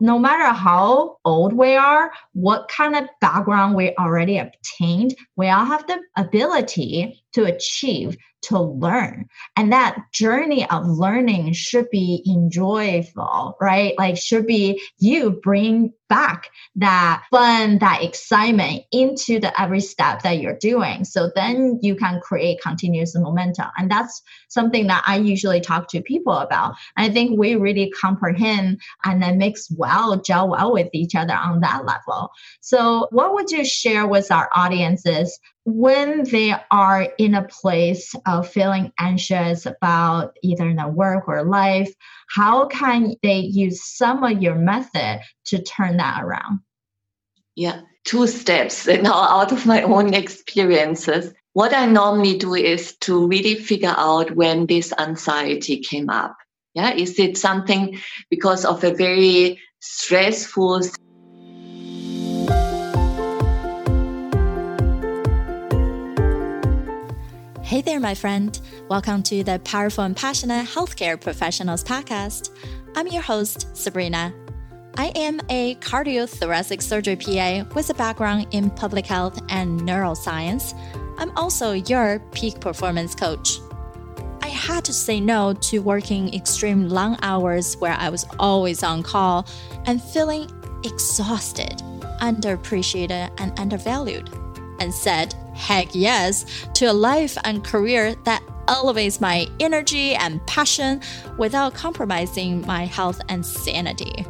no matter how old we are, what kind of background we already obtained, we all have the ability to achieve, to learn. And that journey of learning should be enjoyable, right? Like should be you bring back that fun, that excitement into the every step that you're doing. So then you can create continuous momentum. And that's something that I usually talk to people about. I think we really comprehend and then mix well, gel well with each other on that level. So what would you share with our audiences when they are in a place of feeling anxious about either their work or life, how can they use some of your method to turn that around? Yeah, two steps now out of my own experiences. What I normally do is to really figure out when this anxiety came up. Yeah, is it something because of a very stressful Hey there, my friend. Welcome to the Powerful and Passionate Healthcare Professionals Podcast. I'm your host, Sabrina. I am a cardiothoracic surgery PA with a background in public health and neuroscience. I'm also your peak performance coach. I had to say no to working extreme long hours where I was always on call and feeling exhausted, underappreciated, and undervalued, and said heck yes to a life and career that elevates my energy and passion without compromising my health and sanity.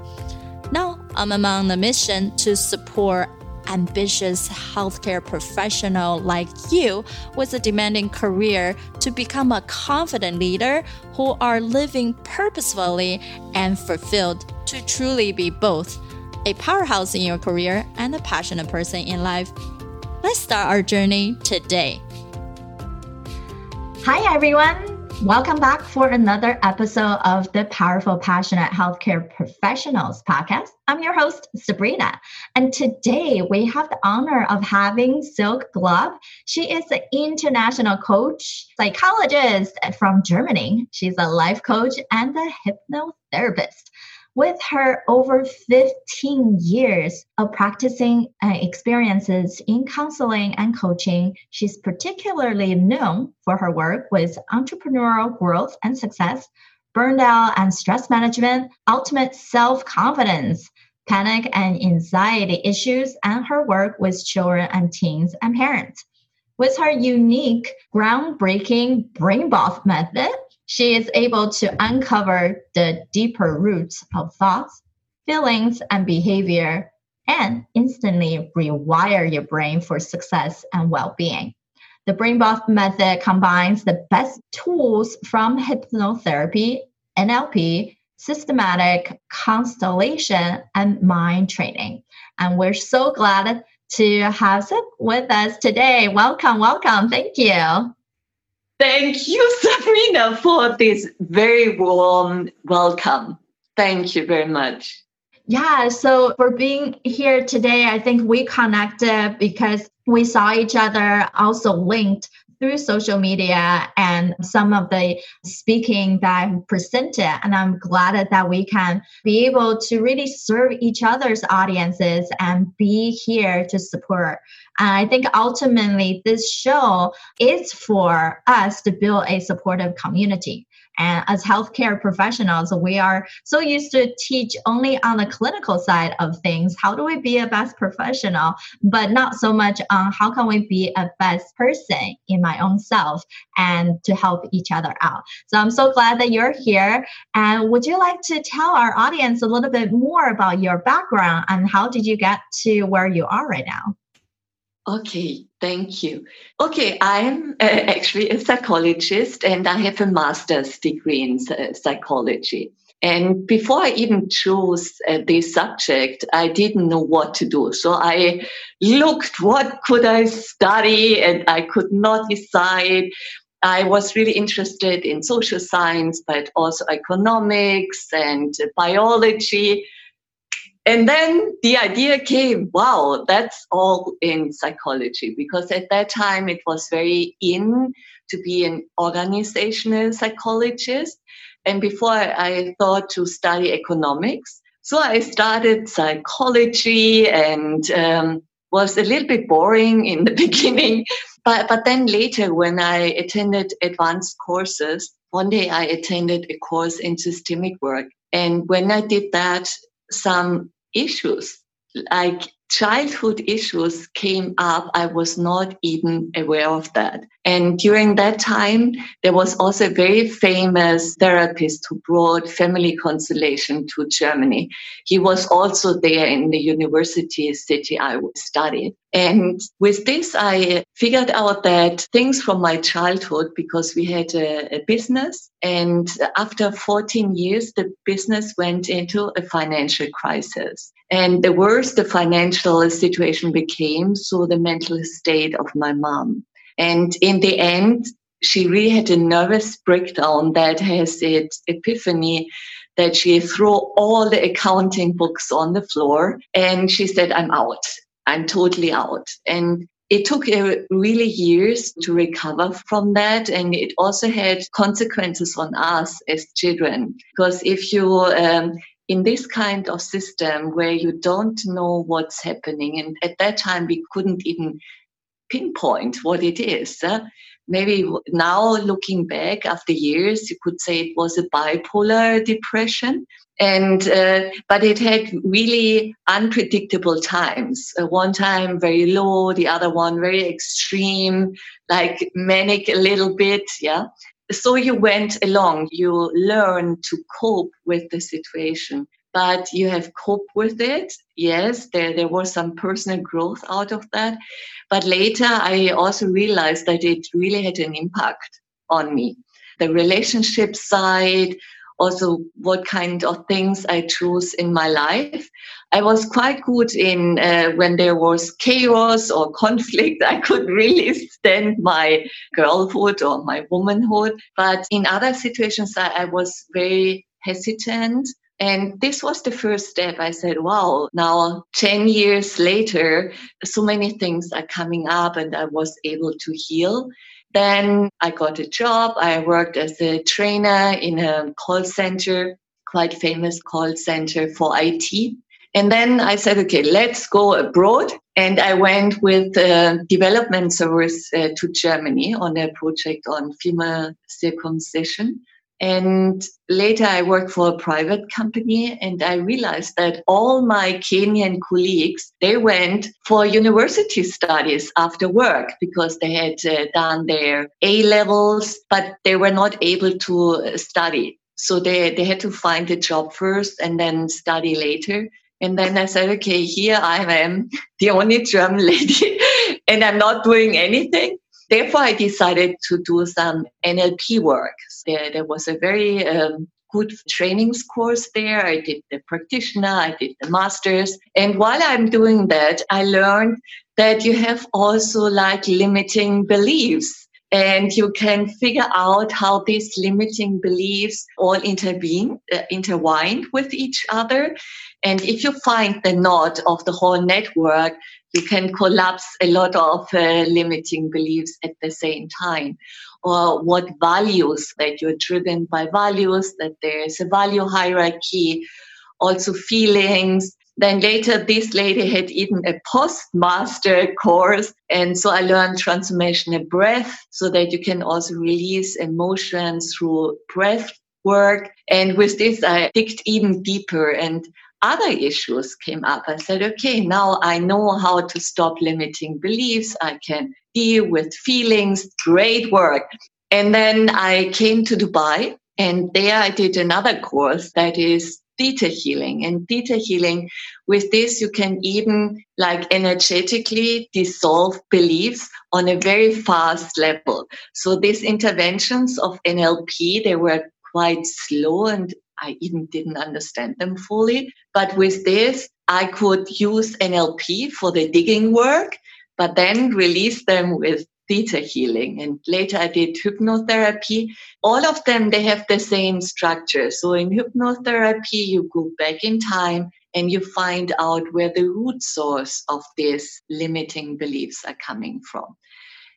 Now, I'm among the mission to support ambitious healthcare professional like you with a demanding career to become a confident leader who are living purposefully and fulfilled to truly be both a powerhouse in your career and a passionate person in life Let's start our journey today. Hi, everyone. Welcome back for another episode of the Powerful Passionate Healthcare Professionals podcast. I'm your host, Sabrina. And today we have the honor of having Silke Glove. She is an international coach, psychologist from Germany. She's a life coach and a hypnotherapist with her over 15 years of practicing uh, experiences in counseling and coaching, she's particularly known for her work with entrepreneurial growth and success, burnout and stress management, ultimate self confidence, panic and anxiety issues, and her work with children and teens and parents. With her unique, groundbreaking brain boss method, she is able to uncover the deeper roots of thoughts, feelings, and behavior and instantly rewire your brain for success and well being. The Brain Boss method combines the best tools from hypnotherapy, NLP, systematic constellation, and mind training. And we're so glad to have Silke with us today. Welcome, welcome. Thank you. Thank you, Sabrina, for this very warm welcome. Thank you very much. Yeah, so for being here today, I think we connected because we saw each other also linked through social media and some of the speaking that I presented. And I'm glad that we can be able to really serve each other's audiences and be here to support. I think ultimately this show is for us to build a supportive community. And as healthcare professionals, we are so used to teach only on the clinical side of things. How do we be a best professional, but not so much on how can we be a best person in my own self and to help each other out. So I'm so glad that you're here. And would you like to tell our audience a little bit more about your background and how did you get to where you are right now? Okay, thank you. Okay, I'm uh, actually a psychologist and I have a master's degree in uh, psychology. And before I even chose uh, this subject, I didn't know what to do. So I looked, what could I study? And I could not decide. I was really interested in social science, but also economics and biology. And then the idea came, wow, that's all in psychology, because at that time it was very in to be an organizational psychologist. And before I thought to study economics. So I started psychology and um, was a little bit boring in the beginning. But, but then later, when I attended advanced courses, one day I attended a course in systemic work. And when I did that, some issues like childhood issues came up. I was not even aware of that. And during that time, there was also a very famous therapist who brought family constellation to Germany. He was also there in the university city I studied. And with this, I figured out that things from my childhood, because we had a, a, business, and after 14 years, the business went into a financial crisis. And the worse the financial situation became, so the mental state of my mom. And in the end, she really had a nervous breakdown that has its epiphany that she threw all the accounting books on the floor and she said, I'm out. I'm totally out. And it took uh, really years to recover from that. And it also had consequences on us as children. Because if you, um, in this kind of system where you don't know what's happening, and at that time we couldn't even pinpoint what it is. Uh, maybe now looking back after years, you could say it was a bipolar depression. And, uh, but it had really unpredictable times. Uh, one time very low, the other one very extreme, like manic a little bit. Yeah. So you went along, you learned to cope with the situation but you have coped with it. Yes, there, there was some personal growth out of that. But later, I also realized that it really had an impact on me. The relationship side, also what kind of things I choose in my life. I was quite good in uh, when there was chaos or conflict. I could really stand my girlhood or my womanhood. But in other situations, I, I was very hesitant and this was the first step. I said, wow, now 10 years later, so many things are coming up and I was able to heal. Then I got a job. I worked as a trainer in a call center, quite famous call center for IT. And then I said, okay, let's go abroad. And I went with the development service uh, to Kenya on a project on female circumcision. And later I worked for a private company and I realized that all my Kenyan colleagues, they went for university studies after work because they had uh, done their A levels, but they were not able to study. So they, they had to find a job first and then study later. And then I said, okay, here I am, the only German lady, and I'm not doing anything. Therefore, I decided to do some NLP work. There, there was a very um, good trainings course there. I did the practitioner, I did the masters. And while I'm doing that, I learned that you have also like limiting beliefs. And you can figure out how these limiting beliefs all intervene, uh, intertwine with each other. And if you find the knot of the whole network, you can collapse a lot of uh, limiting beliefs at the same time. Or what values that you're driven by values that there's a value hierarchy also feelings. Then later this lady had even a postmaster course. And so i learned transformational breath so that you can also release emotions through breath work. And with this i digged even deeper and other issues came up. I said, okay, now I know how to stop limiting beliefs. I can deal with feelings. Great work. And then I came to Dubai and there I did another course that is theta healing and theta healing with this you can even like energetically dissolve beliefs on a very fast level so these interventions of nlp they were quite slow and I even didn't understand them fully. But with this, I could use NLP for the digging work, but then release them with theta healing. And later I did hypnotherapy. All of them, they have the same structure. So in hypnotherapy, you go back in time and you find out where the root source of these limiting beliefs are coming from.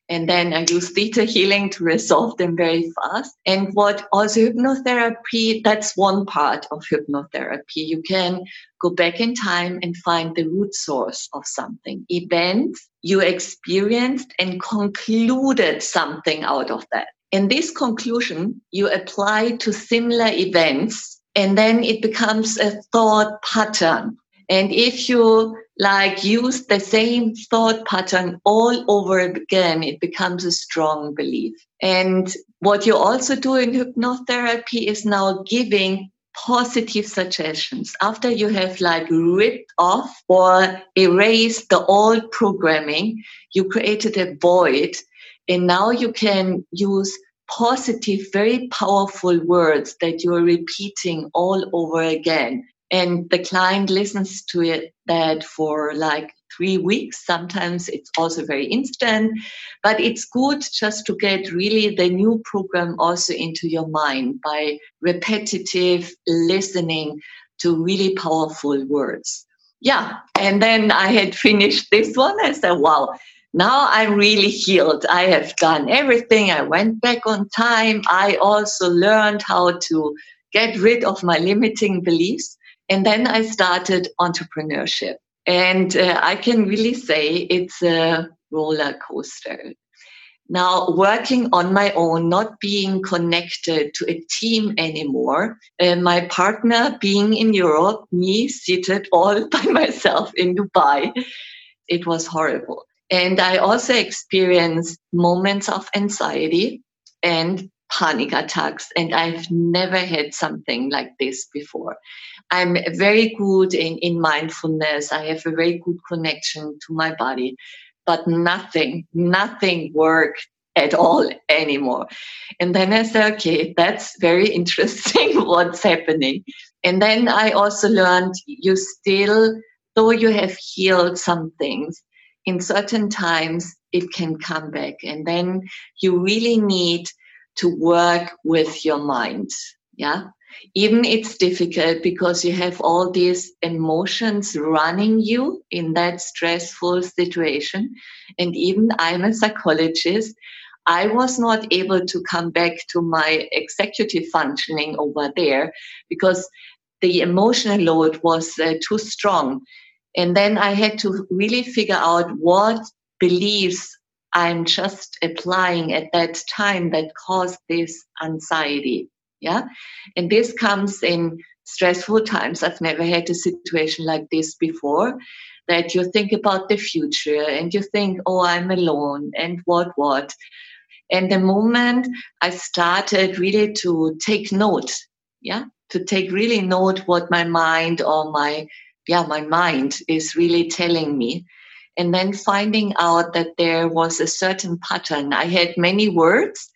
And then I use theta healing to resolve them very fast. And what also hypnotherapy, that's one part of hypnotherapy. You can go back in time and find the root source of something, event you experienced and concluded something out of that. And this conclusion you apply to similar events, and then it becomes a thought pattern. And if you like use the same thought pattern all over again, it becomes a strong belief. And what you also do in hypnotherapy is now giving positive suggestions after you have like ripped off or erased the old programming you created a void and now you can use positive very powerful words that you are repeating all over again and the client listens to it that for like three weeks. Sometimes it's also very instant but it's good just to get really the new program also into your mind by repetitive listening to really powerful words. Yeah and then i had finished this one. I said wow now i'm really healed. I have done everything. I went back on time. I also learned how to get rid of my limiting beliefs and then I started entrepreneurship. And uh, I can really say it's a roller coaster. Now, working on my own, not being connected to a team anymore, uh, my partner being in Europe, me seated all by myself in Dubai, it was horrible. And I also experienced moments of anxiety and panic attacks. And I've never had something like this before. I'm very good in, in mindfulness. I have a very good connection to my body, but nothing, nothing worked at all anymore. And then I said, okay, that's very interesting what's happening. And then I also learned you still, though you have healed some things, in certain times it can come back. And then you really need to work with your mind. Yeah. Even it's difficult because you have all these emotions running you in that stressful situation. And even I'm a psychologist. I was not able to come back to my executive functioning over there because the emotional load was uh, too strong. And then I had to really figure out what beliefs I'm just applying at that time that caused this anxiety. Yeah. And this comes in stressful times. I've never had a situation like this before that you think about the future and you think, oh, I'm alone and what, what. And the moment I started really to take note, yeah, to take really note what my mind or my, yeah, my mind is really telling me, and then finding out that there was a certain pattern. I had many words,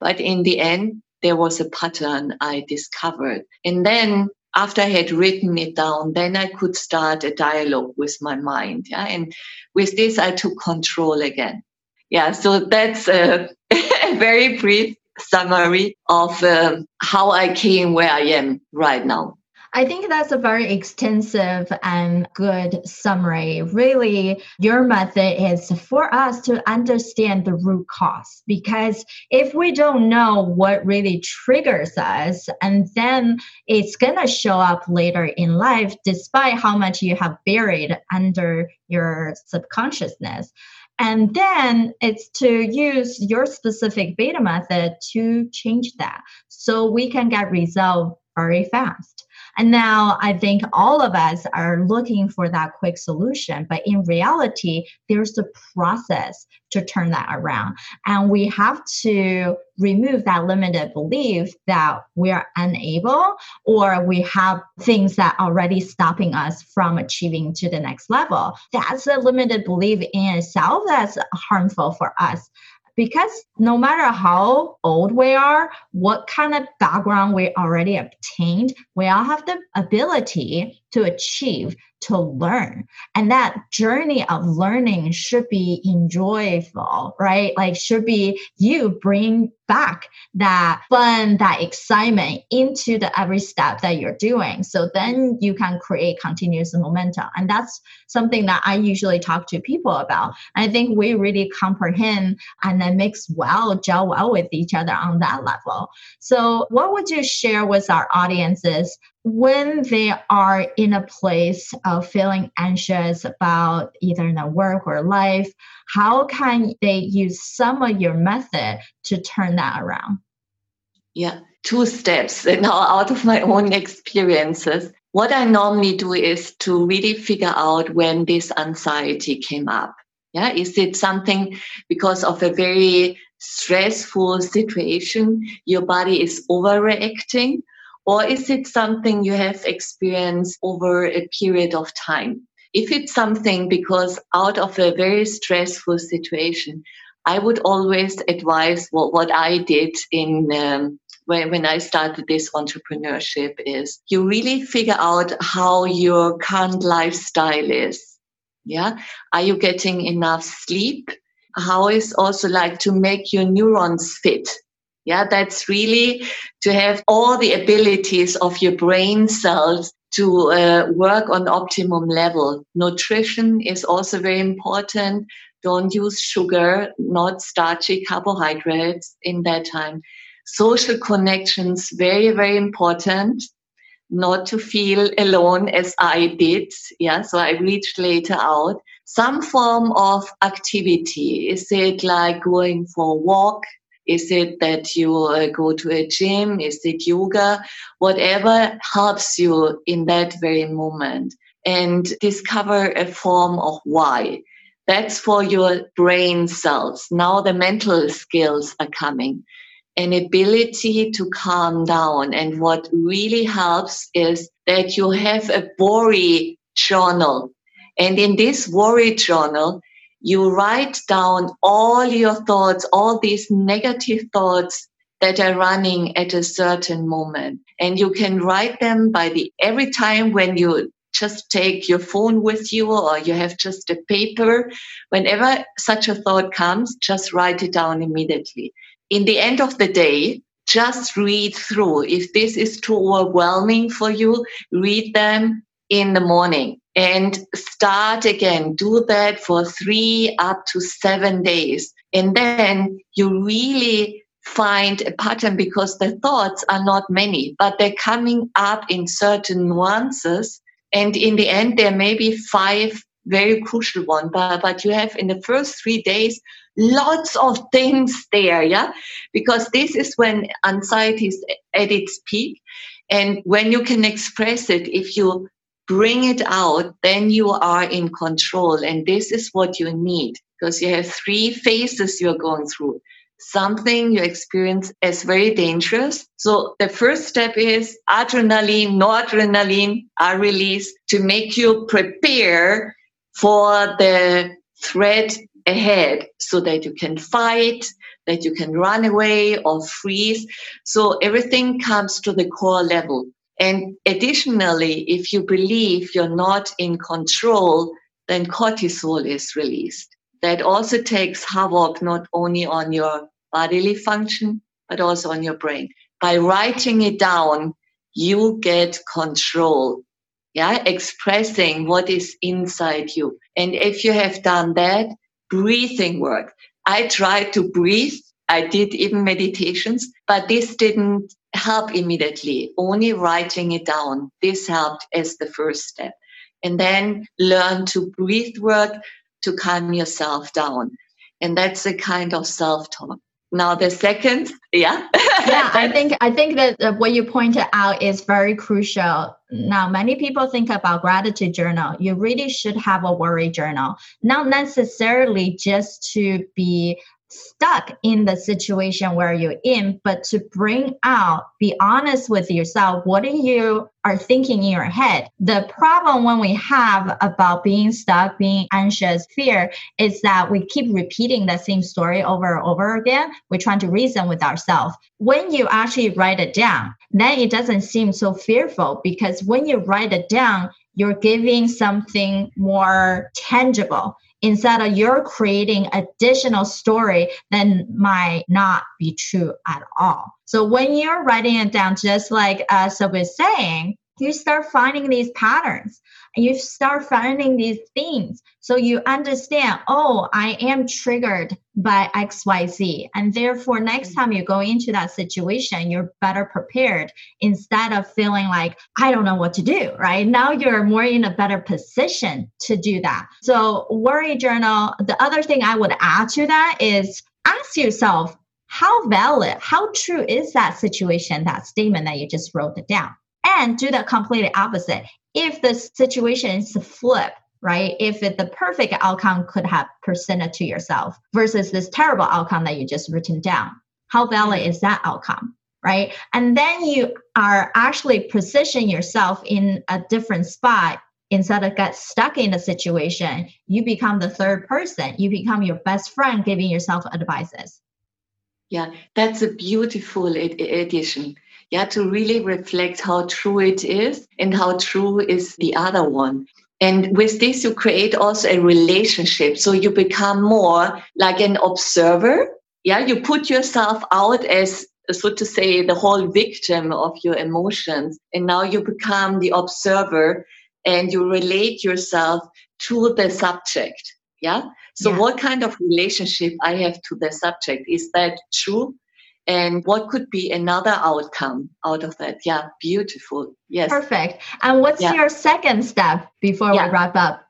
but in the end, there was a pattern I discovered. And then after I had written it down, then I could start a dialogue with my mind. Yeah. And with this, I took control again. Yeah. So that's a, a very brief summary of um, how I came where I am right now. I think that's a very extensive and good summary. Really, your method is for us to understand the root cause because if we don't know what really triggers us, and then it's going to show up later in life, despite how much you have buried under your subconsciousness. And then it's to use your specific beta method to change that so we can get result very fast. And now I think all of us are looking for that quick solution. But in reality, there's a process to turn that around. And we have to remove that limited belief that we are unable or we have things that are already stopping us from achieving to the next level. That's a limited belief in itself that's harmful for us because no matter how old we are, what kind of background we already obtained, we all have the ability to achieve, to learn. And that journey of learning should be enjoyable, right? Like should be you bring back that fun, that excitement into the every step that you're doing. So then you can create continuous momentum. And that's something that I usually talk to people about. I think we really comprehend and then mix well, gel well with each other on that level. So what would you share with our audiences when they are in a place of feeling anxious about either their work or life, how can they use some of your method to turn that around? Yeah, two steps now out of my own experiences. What I normally do is to really figure out when this anxiety came up. Yeah, is it something because of a very stressful situation, your body is overreacting? Or is it something you have experienced over a period of time? If it's something because out of a very stressful situation, I would always advise what, what I did in um, when, when I started this entrepreneurship is you really figure out how your current lifestyle is. Yeah. Are you getting enough sleep? How is also like to make your neurons fit? Yeah, that's really to have all the abilities of your brain cells to uh, work on optimum level. Nutrition is also very important. Don't use sugar, not starchy carbohydrates in that time. Social connections, very, very important. Not to feel alone as I did. Yeah, so I reached later out. Some form of activity. Is it like going for a walk? Is it that you uh, go to a gym? Is it yoga? Whatever helps you in that very moment and discover a form of why. That's for your brain cells. Now the mental skills are coming. An ability to calm down. And what really helps is that you have a worry journal. And in this worry journal, you write down all your thoughts, all these negative thoughts that are running at a certain moment. And you can write them by the every time when you just take your phone with you or you have just a paper. Whenever such a thought comes, just write it down immediately. In the end of the day, just read through. If this is too overwhelming for you, read them in the morning and start again. Do that for three up to seven days. And then you really find a pattern because the thoughts are not many, but they're coming up in certain nuances. And in the end, there may be five very crucial ones, but, but you have in the first three days lots of things there, yeah? Because this is when anxiety is at its peak. And when you can express it, if you bring it out, then you are in control. And this is what you need because you have three phases you're going through. Something you experience as very dangerous. So the first step is adrenaline, noradrenaline are released to make you prepare for the threat ahead so that you can fight, that you can run away or freeze. So everything comes to the core level. And additionally, if you believe you're not in control, then cortisol is released. That also takes havoc not only on your bodily function, but also on your brain. By writing it down, you get control. Yeah, expressing what is inside you. And if you have done that, breathing work. I tried to breathe. I did even meditations, but this didn't help immediately. Only writing it down. This helped as the first step. And then learn to breathe work to calm yourself down. And that's a kind of self talk. Now the second, yeah. yeah, I think I think that uh, what you pointed out is very crucial. Now, many people think about gratitude journal. You really should have a worry journal, not necessarily just to be stuck in the situation where you're in, but to bring out, be honest with yourself. What are you are thinking in your head? The problem when we have about being stuck, being anxious, fear is that we keep repeating the same story over and over again. We're trying to reason with ourselves. When you actually write it down, then it doesn't seem so fearful because when you write it down, you're giving something more tangible instead of you're creating additional story that might not be true at all. So when you're writing it down, just like uh, Sub is saying, you start finding these patterns and you start finding these themes so you understand oh i am triggered by xyz and therefore next mm. time you go into that situation you're better prepared instead of feeling like i don't know what to do right? Now you're more in a better position to do that. So worry journal the other thing i would add to that is ask yourself how valid how true is that situation that statement that you just wrote it down and do the completely opposite. If the situation is flipped, right? If it, the perfect outcome could have presented to yourself versus this terrible outcome that you just written down, how valid is that outcome? Right. And then you are actually position yourself in a different spot instead of get stuck in a situation. You become the third person. You become your best friend giving yourself advices. Yeah, that's a beautiful addition yeah, to really reflect how true it is and how true is the other one. And with this, you create also a relationship. So you become more like an observer. Yeah, you put yourself out as, so to say, the whole victim of your emotions. And now you become the observer and you relate yourself to the subject. Yeah. So yeah. what kind of relationship I have to the subject? Is that true? And what could be another outcome out of that? Yeah beautiful. Yes. Perfect. And what's yeah. your second step before yeah. we wrap up?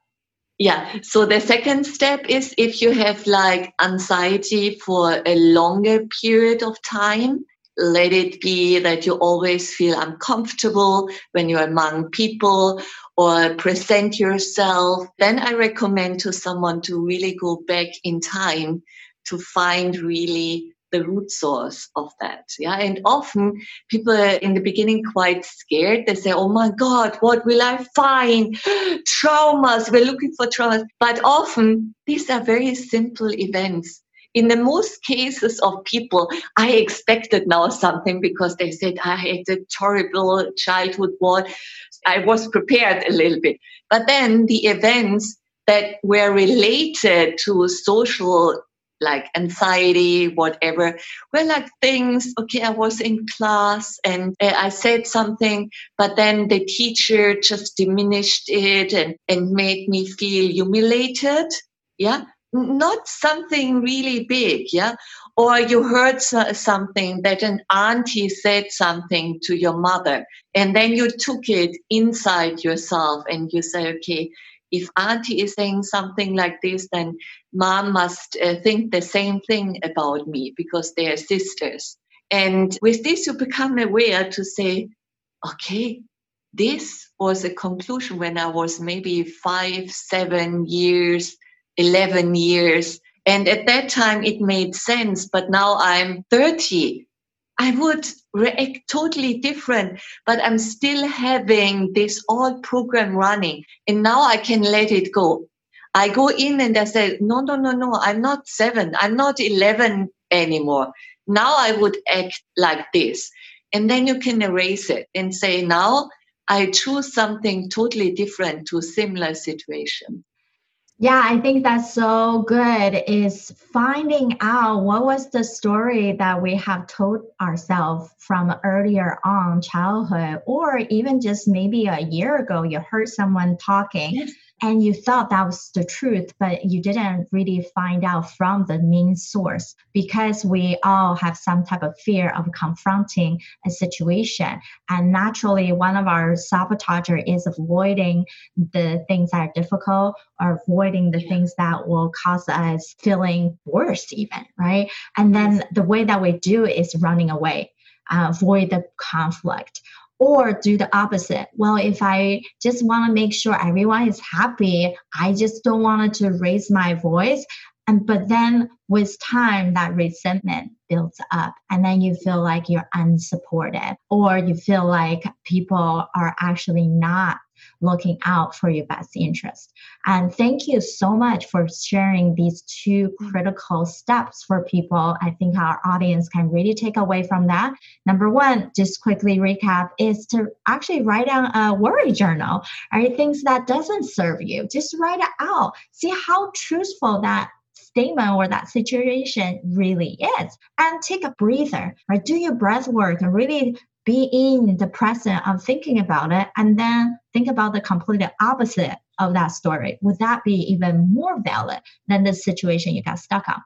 Yeah. So the second step is if you have like anxiety for a longer period of time let it be that you always feel uncomfortable when you're among people or present yourself. Then i recommend to someone to really go back in time to find really the root source of that. Yeah. And often people are in the beginning quite scared. They say, Oh my God, what will I find? Traumas. We're looking for traumas. But often these are very simple events. In the most cases of people, I expected now something because they said I had a terrible childhood war. I was prepared a little bit. But then the events that were related to social like anxiety, whatever, were like things, okay, I was in class and uh, I said something, but then the teacher just diminished it and, and made me feel humiliated. Yeah. Not something really big. Yeah. Or you heard so- something that an auntie said something to your mother and then you took it inside yourself and you say, okay, if auntie is saying something like this, then mom must uh, think the same thing about me because they are sisters. And with this, you become aware to say, okay, this was a conclusion when I was maybe five, seven years, 11 years. And at that time, it made sense. But now I'm 30 I would react totally different, but I'm still having this old program running. And now I can let it go. I go in and I say, no, no, no, no, I'm not seven. I'm not 11 anymore. Now I would act like this. And then you can erase it and say, now I choose something totally different to a similar situation. Yeah, I think that's so good is finding out what was the story that we have told ourselves from earlier on childhood or even just maybe a year ago you heard someone talking yes and you thought that was the truth, but you didn't really find out from the main source because we all have some type of fear of confronting a situation. And naturally, one of our sabotager is avoiding the things that are difficult or avoiding the yeah. things that will cause us feeling worse, even, right? And then the way that we do is running away. Uh, avoid the conflict or do the opposite. Well, if I just want to make sure everyone is happy, I just don't want to raise my voice. And but then with time, that resentment builds up, and then you feel like you're unsupported, or you feel like people are actually not looking out for your best interest. And thank you so much for sharing these two critical steps for people. I think our audience can really take away from that. Number one, just quickly recap is to actually write down a worry journal, right? Things that doesn't serve you. Just write it out. See how truthful that statement or that situation really is. And take a breather, or Do your breath work and really be in the present of thinking about it and then think about the completely opposite of that story. Would that be even more valid than the situation you got stuck on?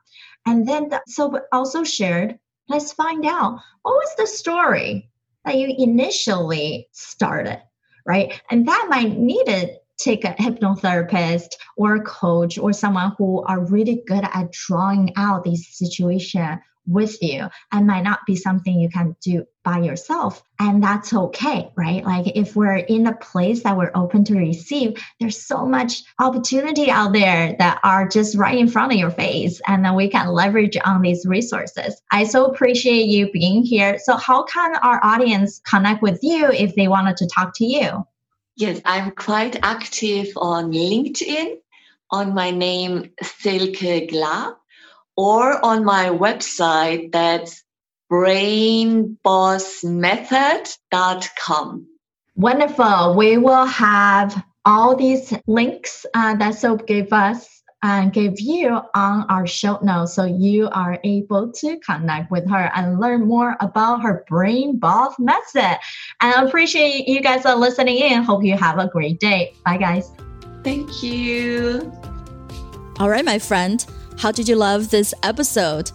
And then, the, so also shared, let's find out what was the story that you initially started, right? And that might need to take a hypnotherapist or a coach or someone who are really good at drawing out these situations with you and might not be something you can do by yourself. And that's okay, right? Like if we're in a place that we're open to receive, there's so much opportunity out there that are just right in front of your face. And then we can leverage on these resources. I so appreciate you being here. So how can our audience connect with you if they wanted to talk to you? Yes, I'm quite active on LinkedIn on my name Silke Gla or on my website that's brainbossmethod.com. Wonderful. We will have all these links uh, that Soap gave us and gave you on our show notes so you are able to connect with her and learn more about her brain boss method. And I appreciate you guys are listening in. Hope you have a great day. Bye, guys. Thank you. All right, my friend. How did you love this episode?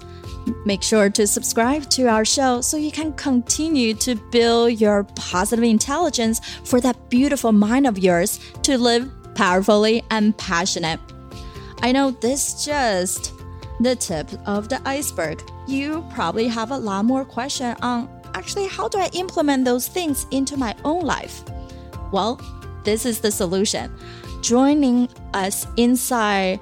Make sure to subscribe to our show so you can continue to build your positive intelligence for that beautiful mind of yours to live powerfully and passionate. I know this just the tip of the iceberg. You probably have a lot more question on actually how do I implement those things into my own life? Well, this is the solution. Joining us inside